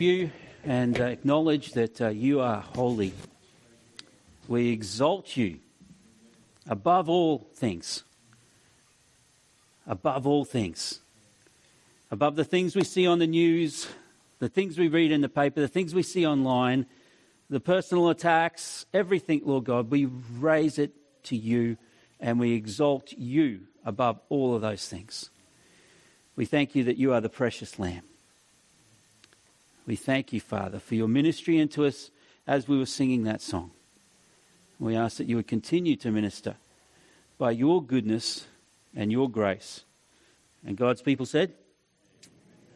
you and uh, acknowledge that uh, you are holy. We exalt you above all things. Above all things. Above the things we see on the news, the things we read in the paper, the things we see online, the personal attacks, everything, Lord God, we raise it to you and we exalt you above all of those things. We thank you that you are the precious Lamb. We thank you, Father, for your ministry into us as we were singing that song. We ask that you would continue to minister by your goodness and your grace. And God's people said,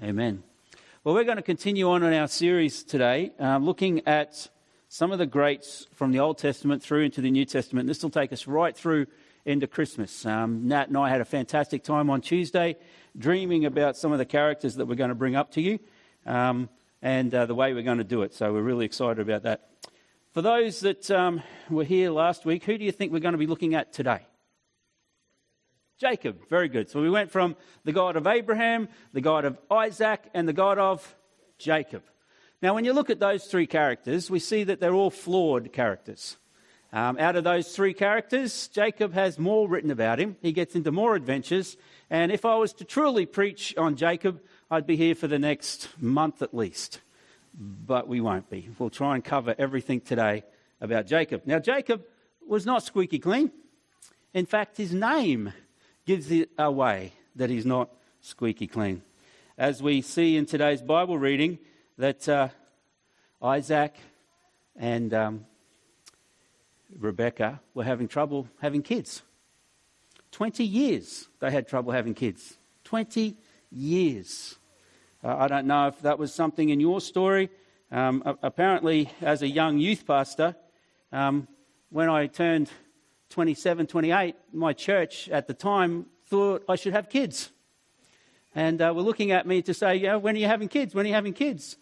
Amen. Well, we're going to continue on in our series today, uh, looking at some of the greats from the Old Testament through into the New Testament. This will take us right through into Christmas. Um, Nat and I had a fantastic time on Tuesday dreaming about some of the characters that we're going to bring up to you. Um, and uh, the way we're going to do it. So we're really excited about that. For those that um, were here last week, who do you think we're going to be looking at today? Jacob. Very good. So we went from the God of Abraham, the God of Isaac, and the God of Jacob. Now, when you look at those three characters, we see that they're all flawed characters. Um, out of those three characters, Jacob has more written about him. He gets into more adventures. And if I was to truly preach on Jacob, I'd be here for the next month at least. But we won't be. We'll try and cover everything today about Jacob. Now, Jacob was not squeaky clean. In fact, his name gives it away that he's not squeaky clean. As we see in today's Bible reading, that uh, Isaac and um, Rebecca were having trouble having kids. 20 years they had trouble having kids. 20 years. Uh, I don't know if that was something in your story. Um, apparently, as a young youth pastor, um, when I turned 27, 28, my church at the time thought I should have kids. And uh, were looking at me to say, yeah, when are you having kids? When are you having kids?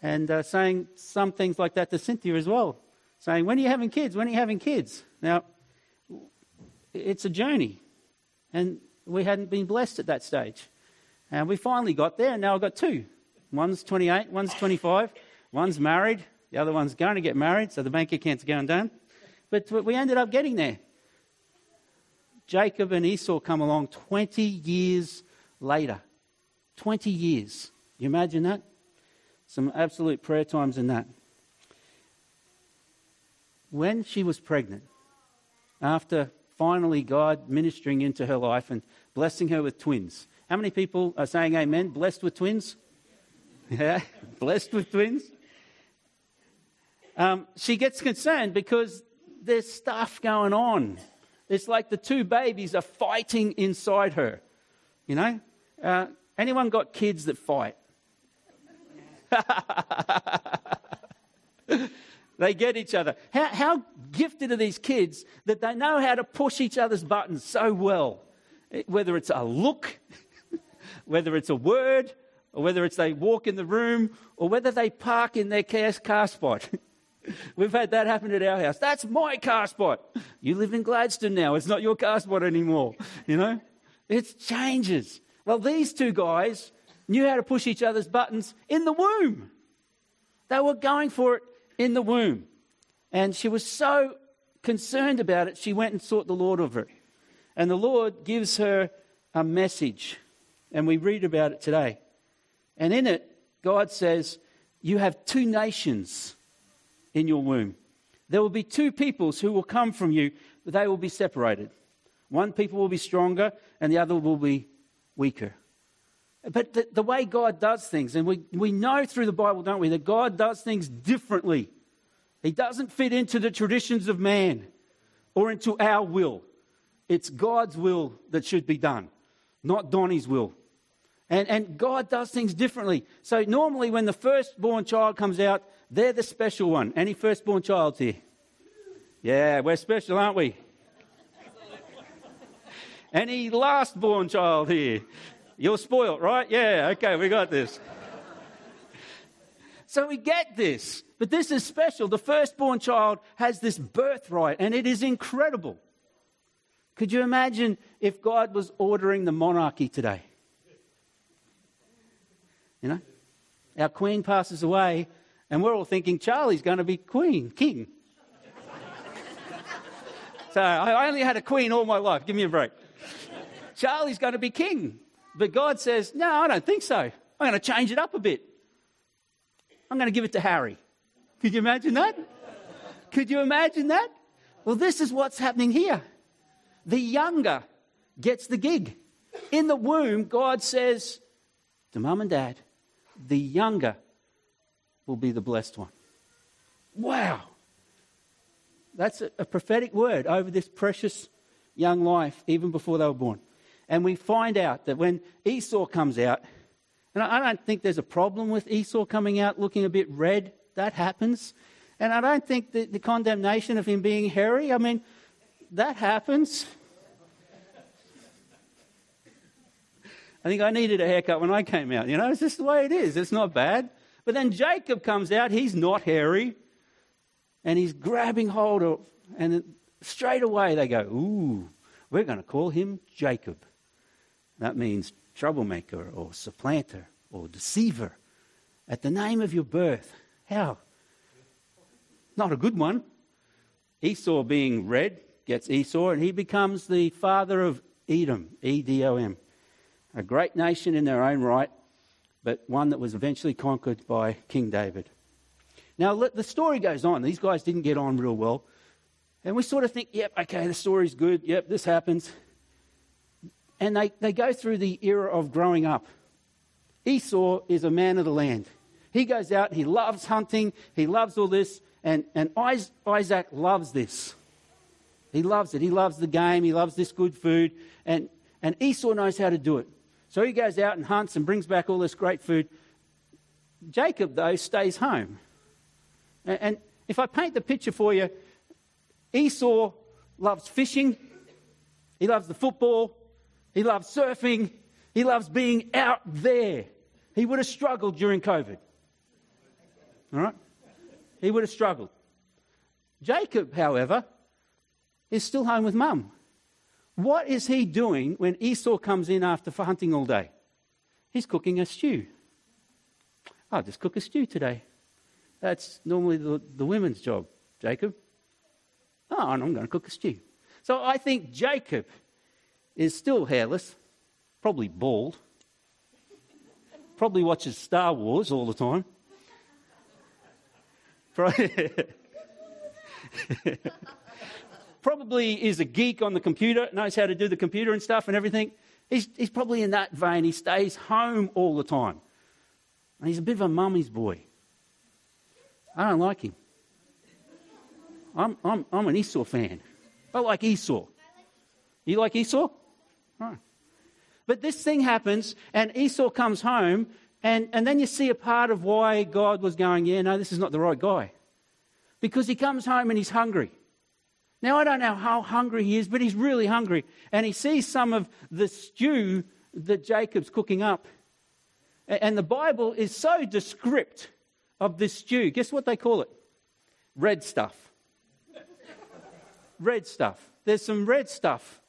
And uh, saying some things like that to Cynthia as well. Saying, when are you having kids? When are you having kids? Now, it's a journey. And we hadn't been blessed at that stage. And we finally got there, and now I've got two. One's 28, one's 25, one's married, the other one's going to get married, so the bank account's going down. But we ended up getting there. Jacob and Esau come along 20 years later. 20 years. You imagine that? Some absolute prayer times in that. When she was pregnant, after finally God ministering into her life and blessing her with twins, how many people are saying amen? Blessed with twins? Yeah, blessed with twins. Um, she gets concerned because there's stuff going on. It's like the two babies are fighting inside her. You know? Uh, anyone got kids that fight? they get each other. How, how, gifted are these kids that they know how to push each other's buttons so well? Whether it's a look, whether it's a word, or whether it's they walk in the room, or whether they park in their car spot. We've had that happen at our house. That's my car spot. You live in Gladstone now. It's not your car spot anymore. You know? It changes. Well, these two guys knew how to push each other's buttons in the womb. They were going for it in the womb. And she was so concerned about it, she went and sought the Lord of it. And the Lord gives her a message and we read about it today. And in it, God says, You have two nations in your womb. There will be two peoples who will come from you, but they will be separated. One people will be stronger, and the other will be weaker. But the, the way God does things, and we, we know through the Bible, don't we, that God does things differently. He doesn't fit into the traditions of man or into our will. It's God's will that should be done, not Donnie's will. And, and God does things differently. So normally when the firstborn child comes out, they're the special one. Any firstborn child here? Yeah, we're special, aren't we? Any lastborn child here? You're spoilt, right? Yeah, okay, we got this. so we get this. But this is special. The firstborn child has this birthright, and it is incredible. Could you imagine if God was ordering the monarchy today? You know? our queen passes away, and we're all thinking Charlie's going to be queen, king. so I only had a queen all my life. Give me a break. Charlie's going to be king. But God says, No, I don't think so. I'm going to change it up a bit. I'm going to give it to Harry. Could you imagine that? Could you imagine that? Well, this is what's happening here. The younger gets the gig. In the womb, God says to mum and dad, the younger will be the blessed one. Wow. That's a, a, prophetic word over this precious young life, even before they were born. And we find out that when Esau comes out, and I don't think there's a problem with Esau coming out looking a bit red, that happens. And I don't think the condemnation of him being hairy, I mean, that happens. I think I needed a haircut when I came out. You know, it's just the way it is. It's not bad. But then Jacob comes out. He's not hairy. And he's grabbing hold of, and straight away they go, Ooh, we're going to call him Jacob. That means troublemaker or supplanter or deceiver. At the name of your birth. How? Not a good one. Esau, being red, gets Esau, and he becomes the father of Edom, E D O M a great nation in their own right, but one that was eventually conquered by King David. Now, the story goes on. These guys didn't get on real well. And we sort of think, yep, okay, the story's good. Yep, this happens. And they, they go through the era of growing up. Esau is a man of the land. He goes out, he loves hunting, he loves all this, and, and Isaac loves this. He loves it. He loves the game, he loves this good food, and, and Esau knows how to do it. So he goes out and hunts and brings back all this great food. Jacob, though, stays home. And, if I paint the picture for you, Esau loves fishing, he loves the football, he loves surfing, he loves being out there. He would have struggled during COVID. All right? He would have struggled. Jacob, however, is still home with mum. What is he doing when Esau comes in after for hunting all day? He's cooking a stew. I'll just cook a stew today. That's normally the, the women's job, Jacob. Oh, and I'm going to cook a stew. So I think Jacob is still hairless, probably bald, probably watches Star Wars all the time. probably is a geek on the computer, knows how to do the computer and stuff and everything. He's, he's probably in that vein. He stays home all the time. And he's a bit of a mummy's boy. I don't like him. I'm, I'm, I'm an Esau fan. I like Esau. You like Esau? Right. But this thing happens, and Esau comes home, and, and then you see a part of why God was going, yeah, no, this is not the right guy. Because he comes home and he's hungry. Now, I don't know how hungry he is, but he's really hungry. And he sees some of the stew that Jacob's cooking up. And the Bible is so descript of this stew. Guess what they call it? Red stuff. red stuff. There's some red stuff.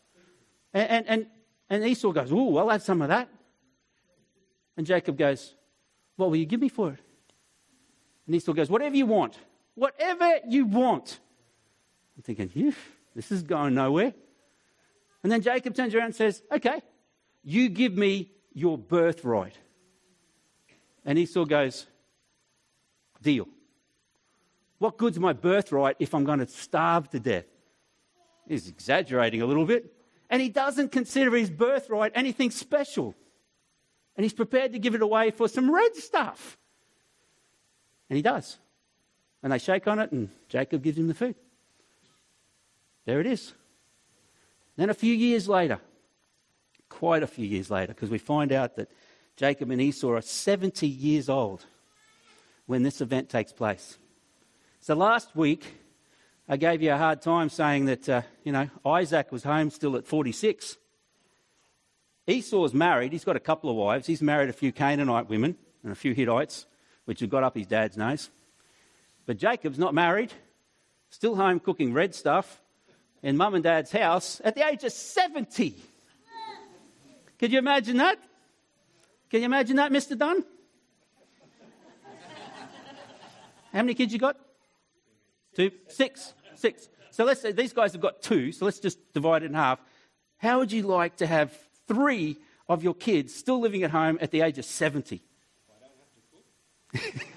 And, and, and Esau goes, Oh, I'll have some of that. And Jacob goes, What will you give me for it? And Esau goes, Whatever you want. Whatever you want. I'm thinking, this is going nowhere. And then Jacob turns around and says, Okay, you give me your birthright. And Esau goes, Deal. What good's my birthright if I'm going to starve to death? He's exaggerating a little bit. And he doesn't consider his birthright anything special. And he's prepared to give it away for some red stuff. And he does. And they shake on it, and Jacob gives him the food. There it is. Then a few years later, quite a few years later, because we find out that Jacob and Esau are 70 years old when this event takes place. So last week, I gave you a hard time saying that, uh, you know, Isaac was home still at 46. Esau's married. He's got a couple of wives. He's married a few Canaanite women and a few Hittites, which have got up his dad's nose. But Jacob's not married, still home cooking red stuff, in mum and dad's house at the age of 70. Can you imagine that? Can you imagine that, Mr. Dunn? How many kids you got? Two? Six. Six. So let's say these guys have got two, so let's just divide it in half. How would you like to have three of your kids still living at home at the age of 70?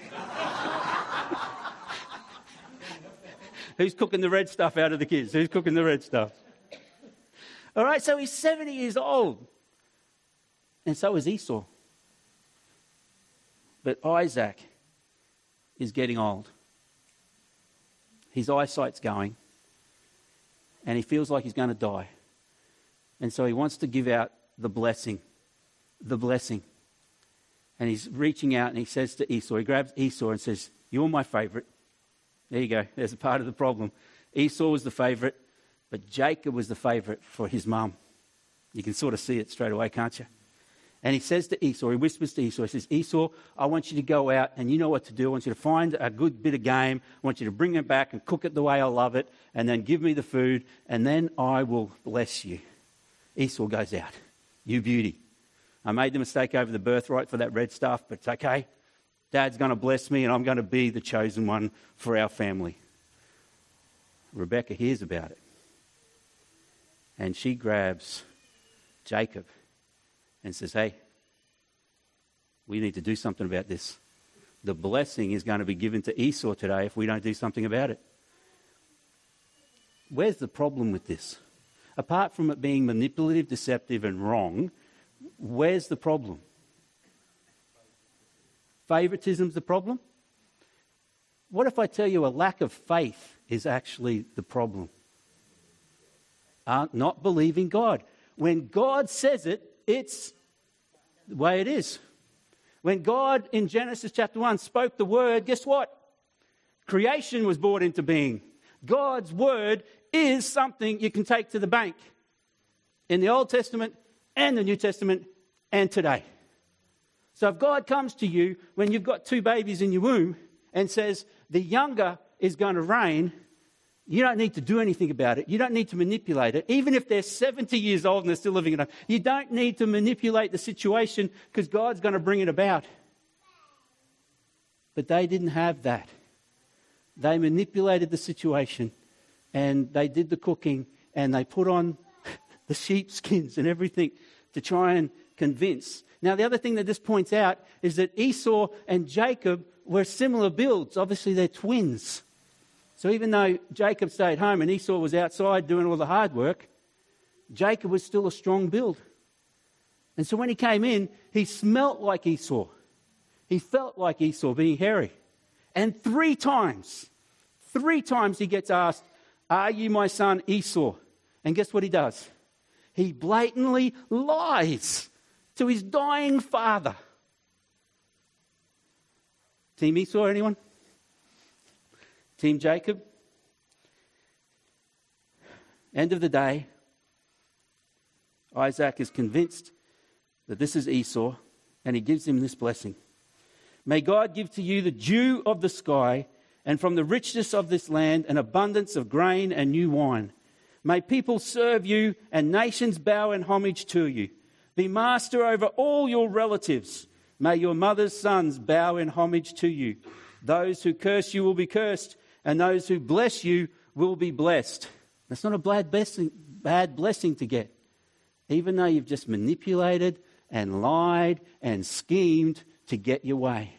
Who's cooking the red stuff out of the kids? Who's cooking the red stuff? All right, so he's 70 years old. And so is Esau. But Isaac is getting old. His eyesight's going, and he feels like he's going to die. And so he wants to give out the blessing. The blessing. And he's reaching out and he says to Esau, he grabs Esau and says, You're my favorite. There you go. There's a part of the problem. Esau was the favorite, but Jacob was the favorite for his mum. You can sort of see it straight away, can't you? And he says to Esau, he whispers to Esau, he says, Esau, I want you to go out and you know what to do. I want you to find a good bit of game. I want you to bring it back and cook it the way I love it and then give me the food and then I will bless you. Esau goes out. You beauty. I made the mistake over the birthright for that red stuff, but it's okay. Dad's going to bless me and I'm going to be the chosen one for our family. Rebecca hears about it. And she grabs Jacob and says, Hey, we need to do something about this. The blessing is going to be given to Esau today if we don't do something about it. Where's the problem with this? Apart from it being manipulative, deceptive, and wrong, where's the problem? Favoritism's the problem? What if I tell you a lack of faith is actually the problem? Uh, not believing God. When God says it, it's the way it is. When God in Genesis chapter 1 spoke the word, guess what? Creation was brought into being. God's word is something you can take to the bank in the Old Testament and the New Testament and today. So if God comes to you when you've got two babies in your womb and says, the younger is going to reign, you don't need to do anything about it. You don't need to manipulate it. Even if they're 70 years old and they're still living at home, you don't need to manipulate the situation because God's going to bring it about. But they didn't have that. They manipulated the situation and they did the cooking and they put on the sheepskins and everything to try and convince now, the other thing that this points out is that Esau and Jacob were similar builds. Obviously, they're twins. So even though Jacob stayed home and Esau was outside doing all the hard work, Jacob was still a strong build. And so when he came in, he smelt like Esau. He felt like Esau, being hairy. And three times, three times he gets asked, Are you my son Esau? And guess what he does? He blatantly lies to his dying father. Team Esau, anyone? Team Jacob? End of the day, Isaac is convinced that this is Esau, and he gives him this blessing. May God give to you the dew of the sky, and from the richness of this land, an abundance of grain and new wine. May people serve you, and nations bow in homage to you. Be master over all your relatives. May your mother's sons bow in homage to you. Those who curse you will be cursed, and those who bless you will be blessed. That's not a bad blessing, bad blessing to get, even though you've just manipulated and lied and schemed to get your way.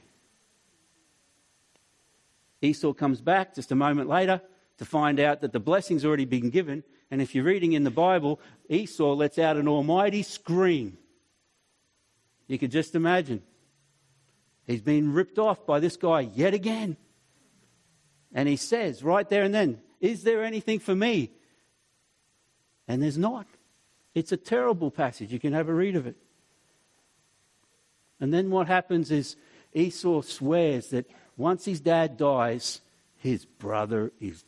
Esau comes back just a moment later to find out that the blessing's already been given and if you're reading in the Bible, Esau lets out an almighty scream. You could just imagine. He's been ripped off by this guy yet again. And he says right there and then, Is there anything for me? And there's not. It's a terrible passage. You can have a read of it. And then what happens is Esau swears that once his dad dies, his brother is.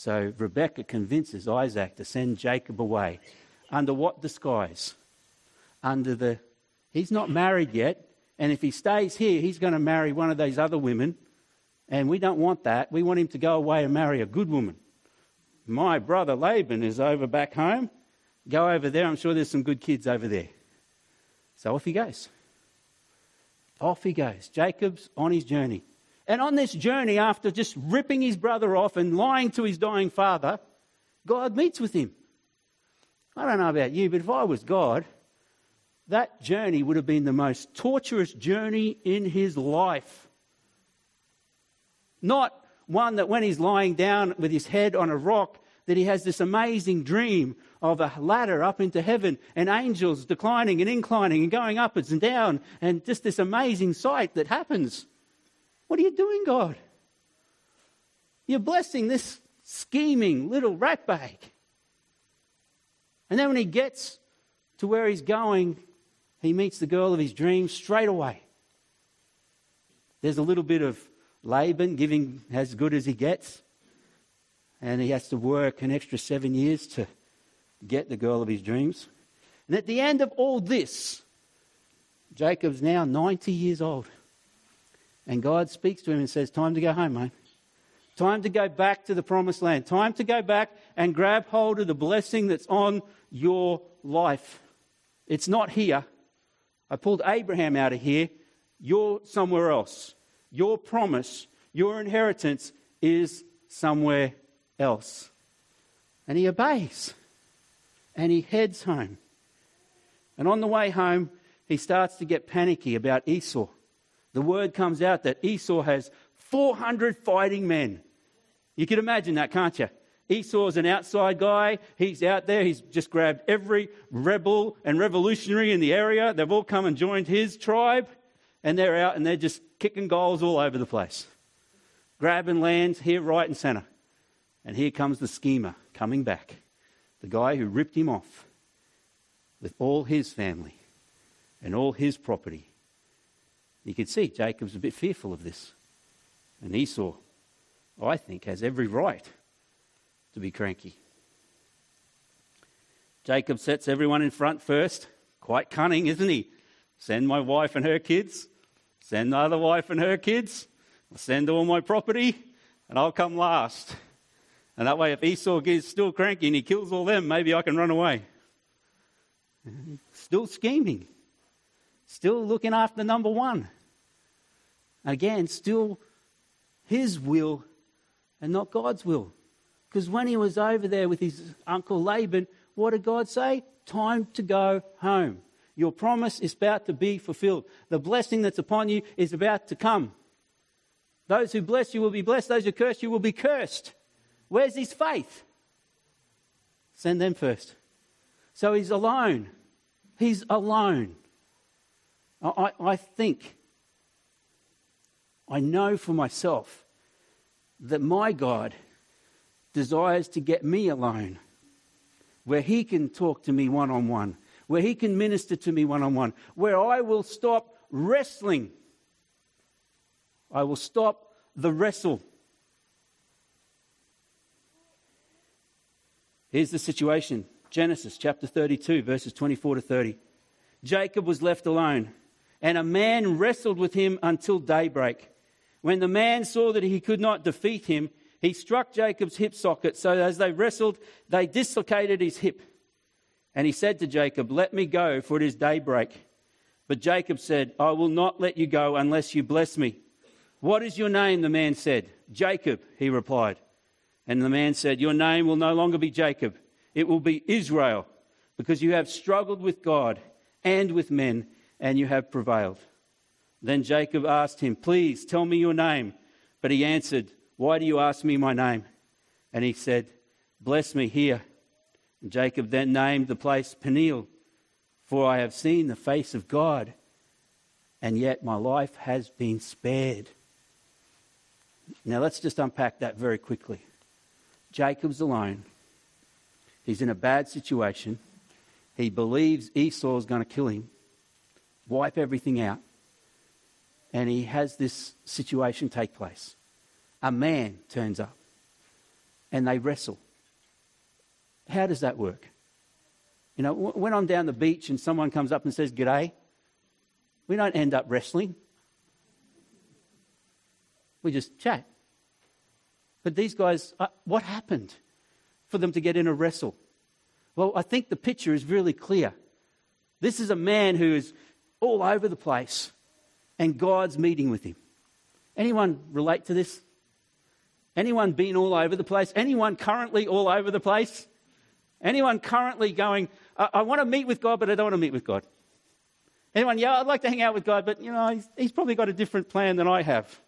So Rebekah convinces Isaac to send Jacob away. Under what disguise? Under the. He's not married yet, and if he stays here, he's going to marry one of those other women, and we don't want that. We want him to go away and marry a good woman. My brother Laban is over back home. Go over there. I'm sure there's some good kids over there. So off he goes. Off he goes. Jacob's on his journey. And on this journey, after just ripping his brother off and lying to his dying father, God meets with him. I don't know about you, but if I was God, that journey would have been the most torturous journey in his life. Not one that when he's lying down with his head on a rock, that he has this amazing dream of a ladder up into heaven and angels declining and inclining and going upwards and down and just this amazing sight that happens. What are you doing, God? You're blessing this scheming little ratbag. And then when he gets to where he's going, he meets the girl of his dreams straight away. There's a little bit of Laban giving as good as he gets. And he has to work an extra seven years to get the girl of his dreams. And at the end of all this, Jacob's now 90 years old. And God speaks to him and says, Time to go home, mate. Time to go back to the promised land. Time to go back and grab hold of the blessing that's on your life. It's not here. I pulled Abraham out of here. You're somewhere else. Your promise, your inheritance is somewhere else. And he obeys. And he heads home. And on the way home, he starts to get panicky about Esau. The word comes out that Esau has 400 fighting men. You can imagine that, can't you? Esau's an outside guy. He's out there. He's just grabbed every rebel and revolutionary in the area. They've all come and joined his tribe. And they're out and they're just kicking goals all over the place. Grabbing lands here, right, and centre. And here comes the schemer coming back. The guy who ripped him off with all his family and all his property. You can see Jacob's a bit fearful of this. And Esau, oh, I think, has every right to be cranky. Jacob sets everyone in front first. Quite cunning, isn't he? Send my wife and her kids. Send the other wife and her kids. I'll send all my property, and I'll come last. And that way, if Esau gets still cranky and he kills all them, maybe I can run away. Still scheming. Still looking after number one. Again, still his will and not God's will. Because when he was over there with his uncle Laban, what did God say? Time to go home. Your promise is about to be fulfilled. The blessing that's upon you is about to come. Those who bless you will be blessed. Those who curse you will be cursed. Where's his faith? Send them first. So he's alone. He's alone. I, I think, I know for myself that my God desires to get me alone, where He can talk to me one on one, where He can minister to me one on one, where I will stop wrestling. I will stop the wrestle. Here's the situation Genesis chapter 32, verses 24 to 30. Jacob was left alone, and a man wrestled with him until daybreak. When the man saw that he could not defeat him, he struck Jacob's hip socket, so as they wrestled, they dislocated his hip. And he said to Jacob, Let me go, for it is daybreak. But Jacob said, I will not let you go unless you bless me. What is your name? The man said. Jacob, he replied. And the man said, Your name will no longer be Jacob, it will be Israel, because you have struggled with God and with men, and you have prevailed. Then Jacob asked him, Please tell me your name. But he answered, why do you ask me my name? And he said, Bless me here. And Jacob then named the place Peniel, for I have seen the face of God, and yet my life has been spared. Now let's just unpack that very quickly. Jacob's alone. He's in a bad situation. He believes Esau is going to kill him, wipe everything out. And he has this situation take place a man turns up and they wrestle. How does that work? You know, when I'm down the beach and someone comes up and says, G'day, we don't end up wrestling. We just chat. But these guys, uh, what happened for them to get in a wrestle? Well, I think the picture is really clear. This is a man who is all over the place and God's meeting with him. Anyone relate to this? Anyone been all over the place? Anyone currently all over the place? Anyone currently going, I, I want to meet with God, but I don't want to meet with God? Anyone, yeah, I'd like to hang out with God, but you know, he's, he's probably got a different plan than I have.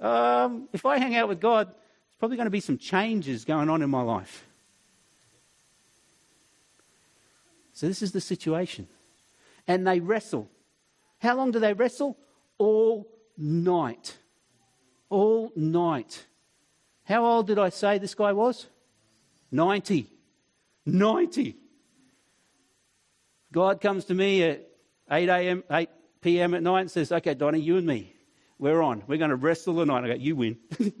Um, if I hang out with God, there's probably going to be some changes going on in my life. So, this is the situation. And they wrestle. How long do they wrestle? All night. All night. How old did I say this guy was? 90. 90. God comes to me at 8 a.m., 8 p.m. at night and says, Okay, Donnie, you and me, we're on. We're going to wrestle tonight. I go, You win.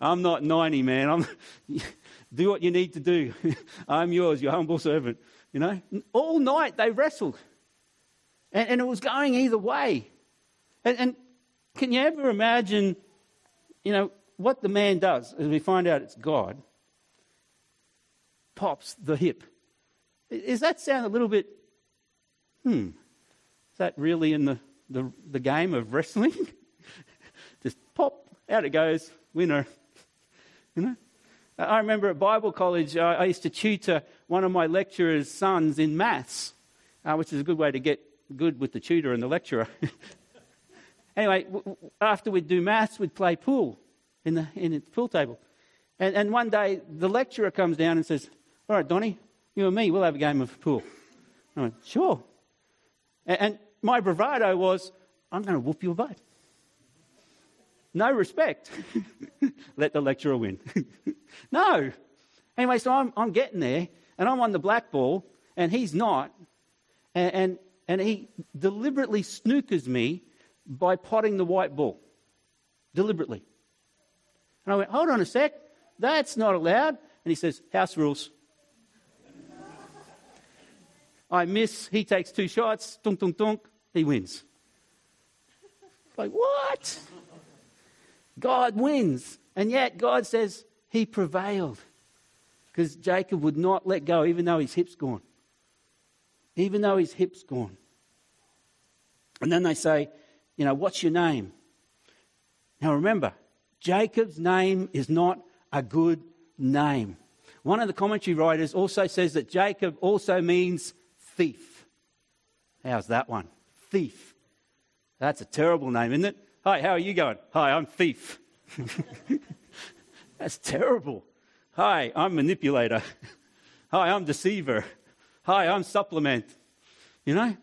I'm not 90, man. I'm, do what you need to do. I'm yours, your humble servant. You know, all night they wrestled. And, and it was going either way. And, and can you ever imagine, you know, what the man does as we find out it's God? Pops the hip does that sound a little bit, hmm, is that really in the, the, the game of wrestling? Just pop, out it goes, winner. You know? I remember at Bible college, I used to tutor one of my lecturer's sons in maths, uh, which is a good way to get good with the tutor and the lecturer. anyway, after we'd do maths, we'd play pool in the, in the pool table. And, and one day, the lecturer comes down and says, All right, Donnie, you and me, we'll have a game of pool. I went, sure. And, and my bravado was, I'm going to whoop your butt. No respect. Let the lecturer win. no. Anyway, so I'm, I'm getting there, and I'm on the black ball, and he's not. And, and, and he deliberately snookers me by potting the white ball. Deliberately. And I went, hold on a sec. That's not allowed. And he says, house rules. I miss, he takes two shots, dunk, dunk, dunk, he wins. Like, what? God wins. And yet God says he prevailed. Because Jacob would not let go, even though his hip's gone. Even though his hip's gone. And then they say, you know, what's your name? Now remember, Jacob's name is not a good name. One of the commentary writers also says that Jacob also means thief. How's that one? Thief. That's a terrible name, isn't it? Hi, how are you going? Hi, I'm thief. That's terrible. Hi, I'm manipulator. Hi, I'm deceiver. Hi, I'm supplement. You know?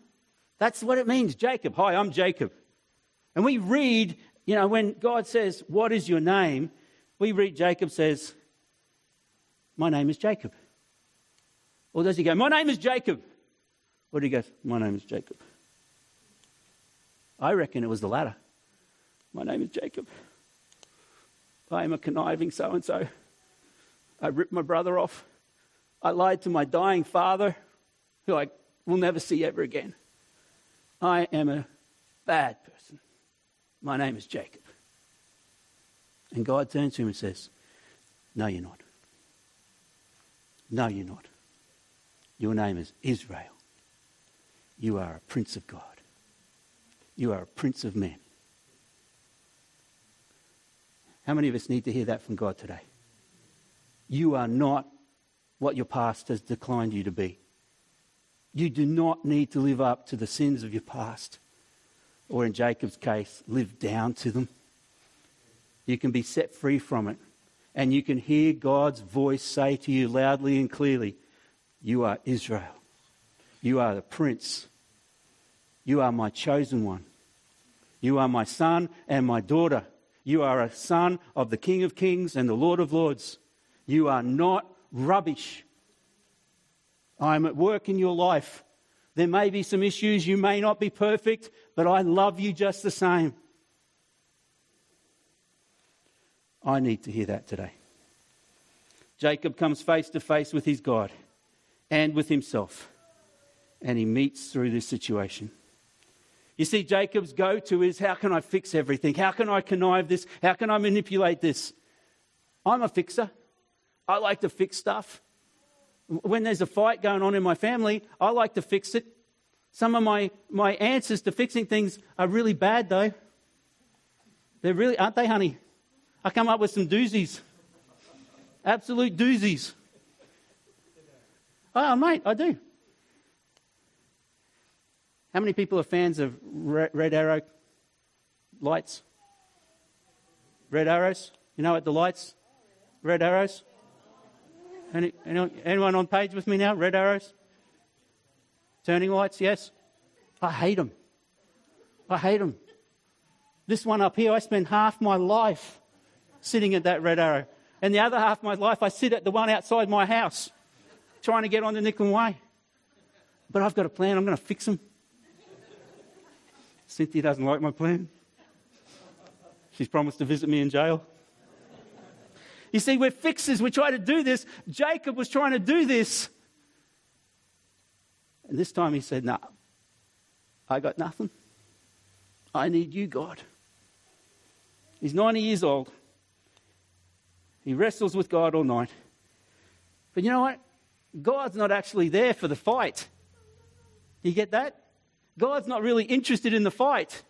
That's what it means, Jacob. Hi, I'm Jacob. And we read, you know, when God says, What is your name? We read Jacob says, My name is Jacob. Or does he go, My name is Jacob? Or do you go, My name is Jacob. I reckon it was the latter. My name is Jacob. I am a conniving so and so. I ripped my brother off. I lied to my dying father, who I will never see ever again. I am a bad person. My name is Jacob. And God turns to him and says, No, you're not. No, you're not. Your name is Israel. You are a prince of God. You are a prince of men. How many of us need to hear that from God today? You are not what your past has declined you to be. You do not need to live up to the sins of your past, or in Jacob's case, live down to them. You can be set free from it, and you can hear God's voice say to you loudly and clearly, You are Israel. You are the prince. You are my chosen one. You are my son and my daughter. You are a son of the King of Kings and the Lord of Lords. You are not rubbish. I am at work in your life. There may be some issues. You may not be perfect, but I love you just the same. I need to hear that today. Jacob comes face to face with his God and with himself and he meets through this situation. You see, Jacob's go to is how can I fix everything? How can I connive this? How can I manipulate this? I'm a fixer. I like to fix stuff. When there's a fight going on in my family, I like to fix it. Some of my, my answers to fixing things are really bad, though. They're really, aren't they, honey? I come up with some doozies. Absolute doozies. Oh, mate, I do. How many people are fans of red arrow lights? Red arrows? You know what the lights? Red arrows? Any, anyone on page with me now? Red arrows? Turning lights, yes? I hate them. I hate them. This one up here, I spend half my life sitting at that red arrow. And the other half of my life, I sit at the one outside my house trying to get on the Nicklin Way. But I've got a plan. I'm going to fix them. Cynthia doesn't like my plan. She's promised to visit me in jail. You see, we're fixers. We try to do this. Jacob was trying to do this. And this time he said, No, nah, I got nothing. I need you, God. He's 90 years old. He wrestles with God all night. But you know what? God's not actually there for the fight. You get that? God's not really interested in the fight.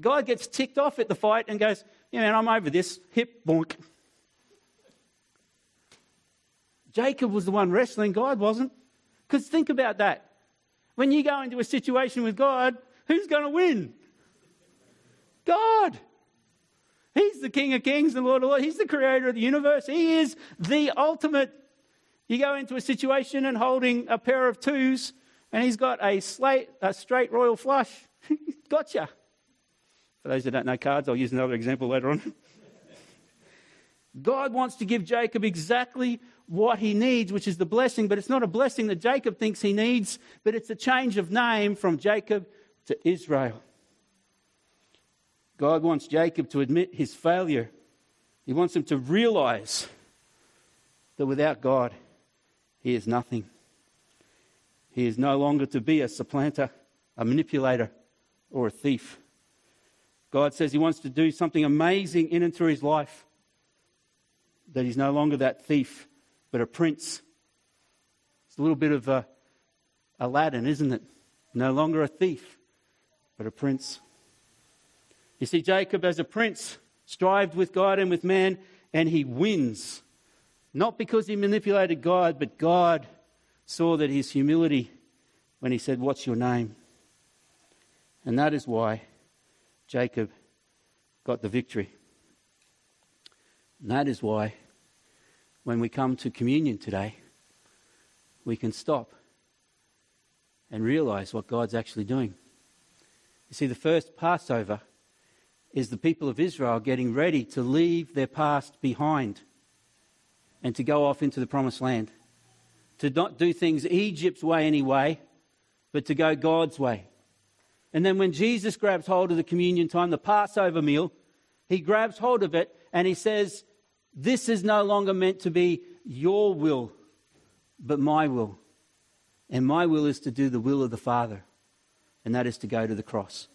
God gets ticked off at the fight and goes, Yeah, man, I'm over this. Hip, bonk. Jacob was the one wrestling, God wasn't. Because think about that. When you go into a situation with God, who's going to win? God. He's the King of Kings and Lord of Lords. He's the creator of the universe. He is the ultimate. You go into a situation and holding a pair of twos, and he's got a, slate, a straight royal flush. gotcha. For those that don't know cards, I'll use another example later on. God wants to give Jacob exactly what he needs, which is the blessing, but it's not a blessing that Jacob thinks he needs, but it's a change of name from Jacob to Israel. God wants Jacob to admit his failure. He wants him to realize that without God, he is nothing. He is no longer to be a supplanter, a manipulator, or a thief. God says He wants to do something amazing in and through his life. That he's no longer that thief, but a prince. It's a little bit of a Aladdin, isn't it? No longer a thief, but a prince. You see, Jacob, as a prince, strived with God and with man, and he wins. Not because he manipulated God, but God saw that his humility when he said, What's your name? And that is why Jacob got the victory. And that is why when we come to communion today, we can stop and realize what God's actually doing. You see, the first Passover is the people of Israel getting ready to leave their past behind and to go off into the promised land to not do things Egypt's way anyway, but to go God's way. And then when Jesus grabs hold of the communion time, the Passover meal, he grabs hold of it and he says, This is no longer meant to be your will, but my will. And my will is to do the will of the Father, and that is to go to the cross.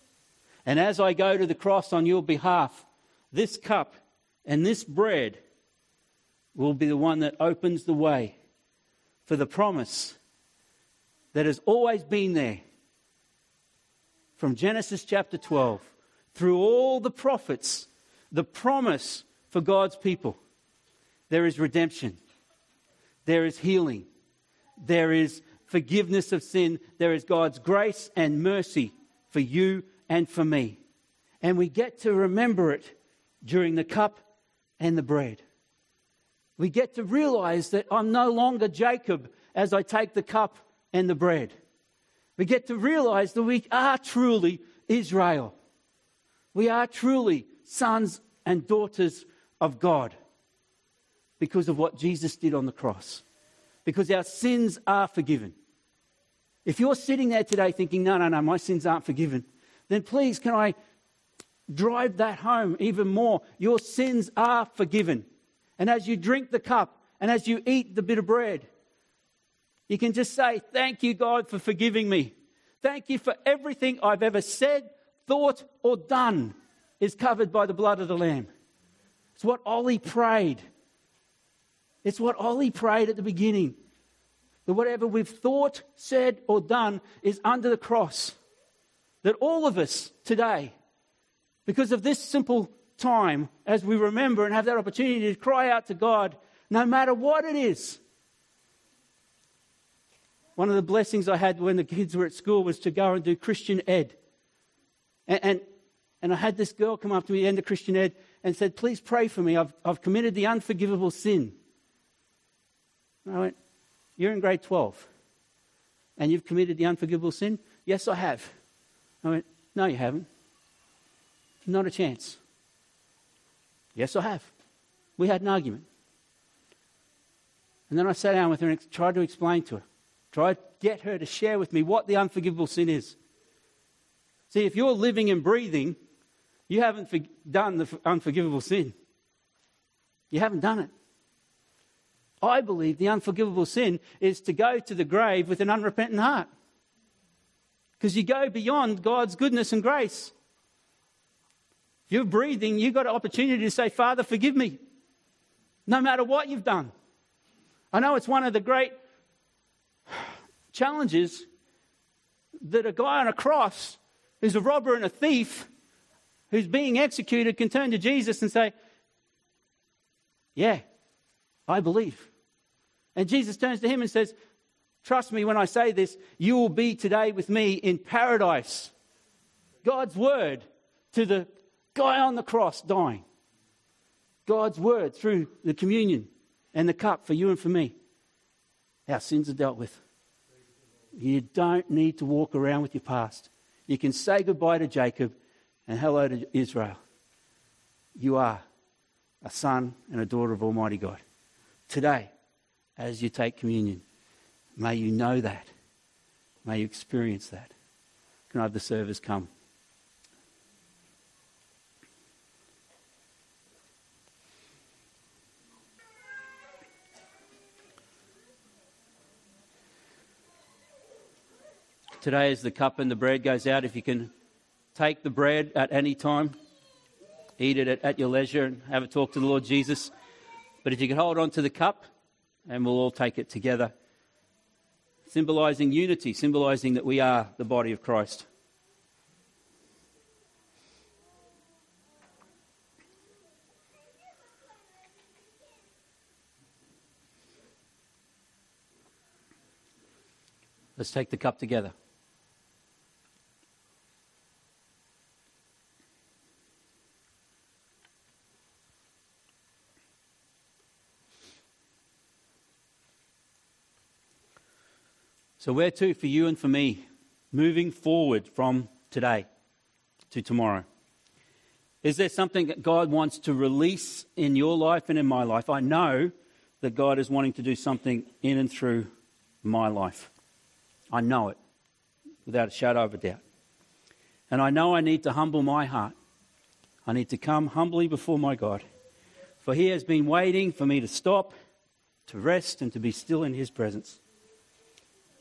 And as I go to the cross on your behalf, this cup and this bread will be the one that opens the way for the promise that has always been there from Genesis chapter 12 through all the prophets, the promise for God's people. There is redemption, there is healing, there is forgiveness of sin, there is God's grace and mercy for you and for me. And we get to remember it during the cup and the bread we get to realize that I'm no longer Jacob as I take the cup and the bread. We get to realize that we are truly Israel. We are truly sons and daughters of God because of what Jesus did on the cross, because our sins are forgiven. If you're sitting there today thinking, no, no, no, my sins aren't forgiven, then please can I drive that home even more? Your sins are forgiven. And as you drink the cup and as you eat the bit of bread, you can just say, Thank you, God, for forgiving me. Thank you for everything I've ever said, thought, or done is covered by the blood of the Lamb. It's what Ollie prayed. It's what Ollie prayed at the beginning. that whatever we've thought, said, or done is under the cross. That all of us today, because of this simple time, as we remember and have that opportunity to cry out to God, no matter what it is. One of the blessings I had when the kids were at school was to go and do Christian Ed. And, and, and I had this girl come up to me at the end of Christian Ed and said, Please pray for me. I've, I've committed the unforgivable sin. And I went, You're in grade 12 and you've committed the unforgivable sin? Yes, I have. I went, No, you haven't. Not a chance. Yes, I have. We had an argument. And then I sat down with her and tried to explain to her, tried to get her to share with me what the unforgivable sin is. See, if you're living and breathing, you haven't done the unforgivable sin. You haven't done it. I believe the unforgivable sin is to go to the grave with an unrepentant heart. Because you go beyond God's goodness and grace. You're breathing, you've got an opportunity to say, Father, forgive me. No matter what you've done. I know it's one of the great challenges that a guy on a cross who's a robber and a thief who's being executed can turn to Jesus and say, Yeah, I believe. And Jesus turns to him and says, Trust me when I say this, you will be today with me in paradise. God's word to the guy on the cross dying. God's word through the communion and the cup for you and for me. Our sins are dealt with. You don't need to walk around with your past. You can say goodbye to Jacob and hello to Israel. You are a son and a daughter of Almighty God. Today, as you take communion, may you know that. May you experience that. Can I have the servers come? Today, as the cup and the bread goes out, if you can take the bread at any time, eat it at, your leisure, and have a talk to the Lord Jesus. But if you can hold on to the cup, and we'll all take it together, symbolizing unity, symbolizing that we are the body of Christ. Let's take the cup together. So, where to for you and for me, moving forward from today to tomorrow? Is there something that God wants to release in your life and in my life? I know that God is wanting to do something in and through my life. I know it without a shadow of a doubt. And I know I need to humble my heart. I need to come humbly before my God. For He has been waiting for me to stop, to rest, and to be still in His presence.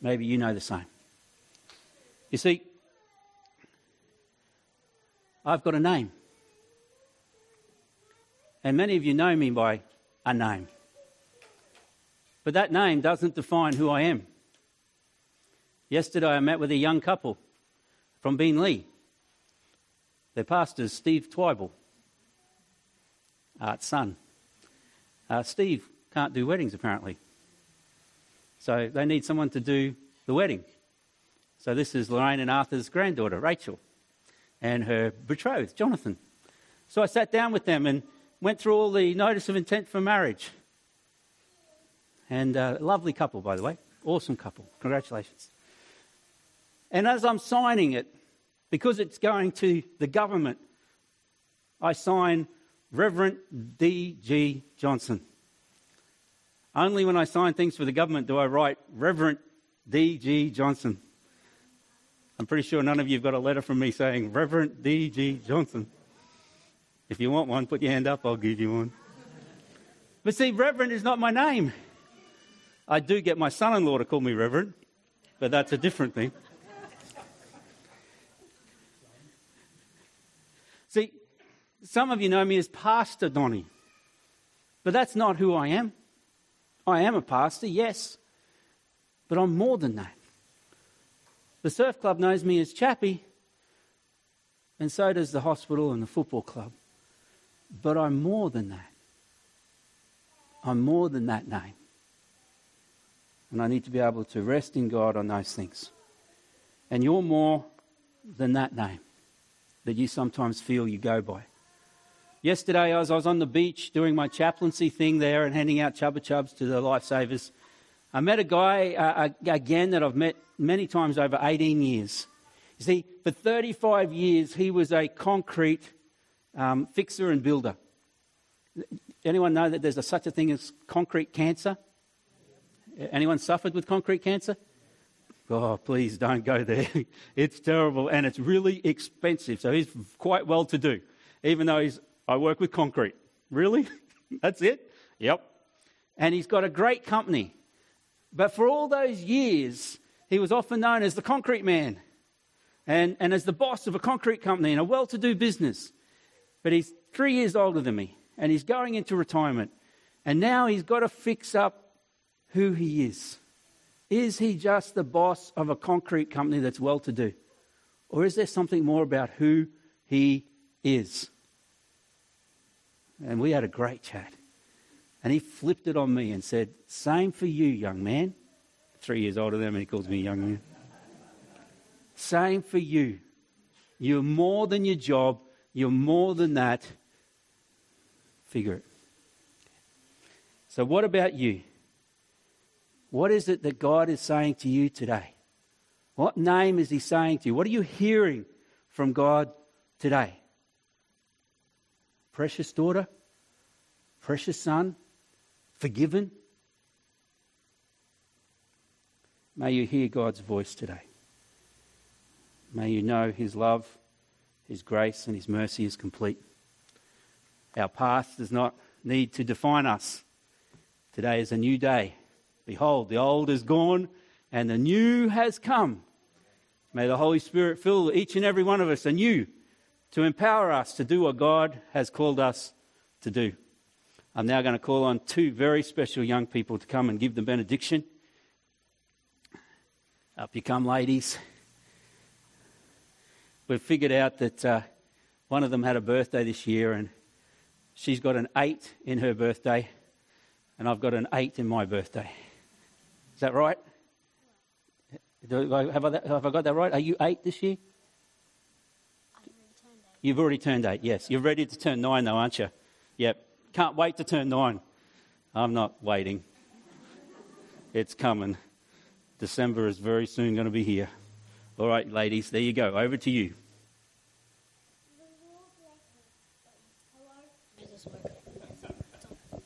Maybe you know the same. You see, I've got a name. And many of you know me by a name. But that name doesn't define who I am. Yesterday I met with a young couple from Beenleigh. Their pastor is Steve Twyble, Art's son. Uh, Steve can't do weddings apparently. So they need someone to do the wedding. So this is Lorraine and Arthur's granddaughter, Rachel, and her betrothed, Jonathan. So I sat down with them and went through all the notice of intent for marriage. And a uh, lovely couple, by the way. Awesome couple. Congratulations. And as I'm signing it, because it's going to the government, I sign Reverend D.G. Johnson. Only when I sign things for the government do I write Reverend D.G. Johnson. I'm pretty sure none of you have got a letter from me saying Reverend D.G. Johnson. If you want one, put your hand up, I'll give you one. But see, Reverend is not my name. I do get my son in law to call me Reverend, but that's a different thing. See, some of you know me as Pastor Donny, but that's not who I am. I am a pastor, yes. but I'm more than that. The surf club knows me as Chappie, and so does the hospital and the football club. But I'm more than that. I'm more than that name. And I need to be able to rest in God on those things. And you're more than that name that you sometimes feel you go by. Yesterday, as I was on the beach doing my chaplaincy thing there and handing out Chupa Chups to the lifesavers, I met a guy uh, again that I've met many times over 18 years. You see, for 35 years, he was a concrete um, fixer and builder. Anyone know that there's a, such a thing as concrete cancer? Anyone suffered with concrete cancer? Oh, please don't go there. It's terrible and it's really expensive. So he's quite well to do, even though he's, I work with concrete. Really? That's it? Yep. And he's got a great company. But for all those years, he was often known as the concrete man and, and as the boss of a concrete company and a well to do business. But he's three years older than me and he's going into retirement. And now he's got to fix up who he is. Is he just the boss of a concrete company that's well to do? Or is there something more about who he is? And we had a great chat. And he flipped it on me and said, Same for you, young man. Three years older than me, he calls me young man. Same for you. You're more than your job, you're more than that. Figure it. So, what about you? What is it that God is saying to you today? What name is He saying to you? What are you hearing from God today? Precious daughter? Precious son? Forgiven? May you hear God's voice today. May you know His love, His grace, and His mercy is complete. Our past does not need to define us. Today is a new day. Behold, the old is gone and the new has come. May the Holy Spirit fill each and every one of us anew to empower us to do what God has called us to do. I'm now going to call on two very special young people to come and give the benediction. Up you come, ladies. We've figured out that uh, one of them had a birthday this year, and she's got an eight in her birthday, and I've got an eight in my birthday Is that right? Have I, have I got that right? Are you eight this year? You've already turned eight, yes. You're ready to turn nine, though, aren't you? Yep. Can't wait to turn nine. I'm not waiting. It's coming. December is very soon going to be here. All right, ladies, there you go. Over to you.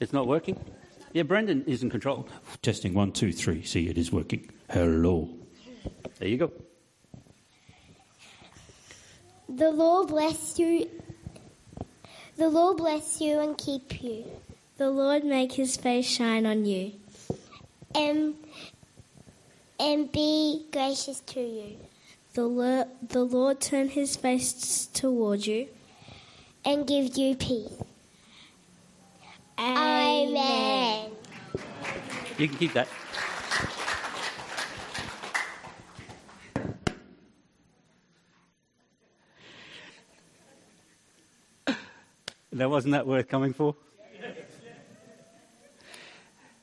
It's not working? Yeah, Brendan is in control. Testing one, two, three. See, it is working. Hello. There you go. The Lord bless you. The Lord bless you and keep you. The Lord make his face shine on you. And, and be gracious to you. The Lord, the Lord turn his face toward you. And give you peace. Amen. You can keep that. That wasn't that worth coming for?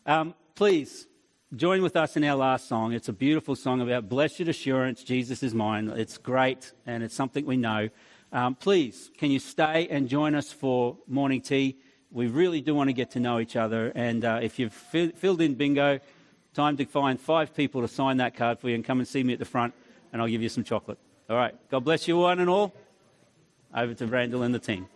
Um, please join with us in our last song. It's a beautiful song about blessed assurance, Jesus is mine. It's great and it's something we know. Um, please, can you stay and join us for morning tea? we really do want to get to know each other. And uh, if you've filled in bingo, time to find five people to sign that card for you and come and see me at the front, and I'll give you some chocolate. All right. God bless you one and all. Over to Randall and the team.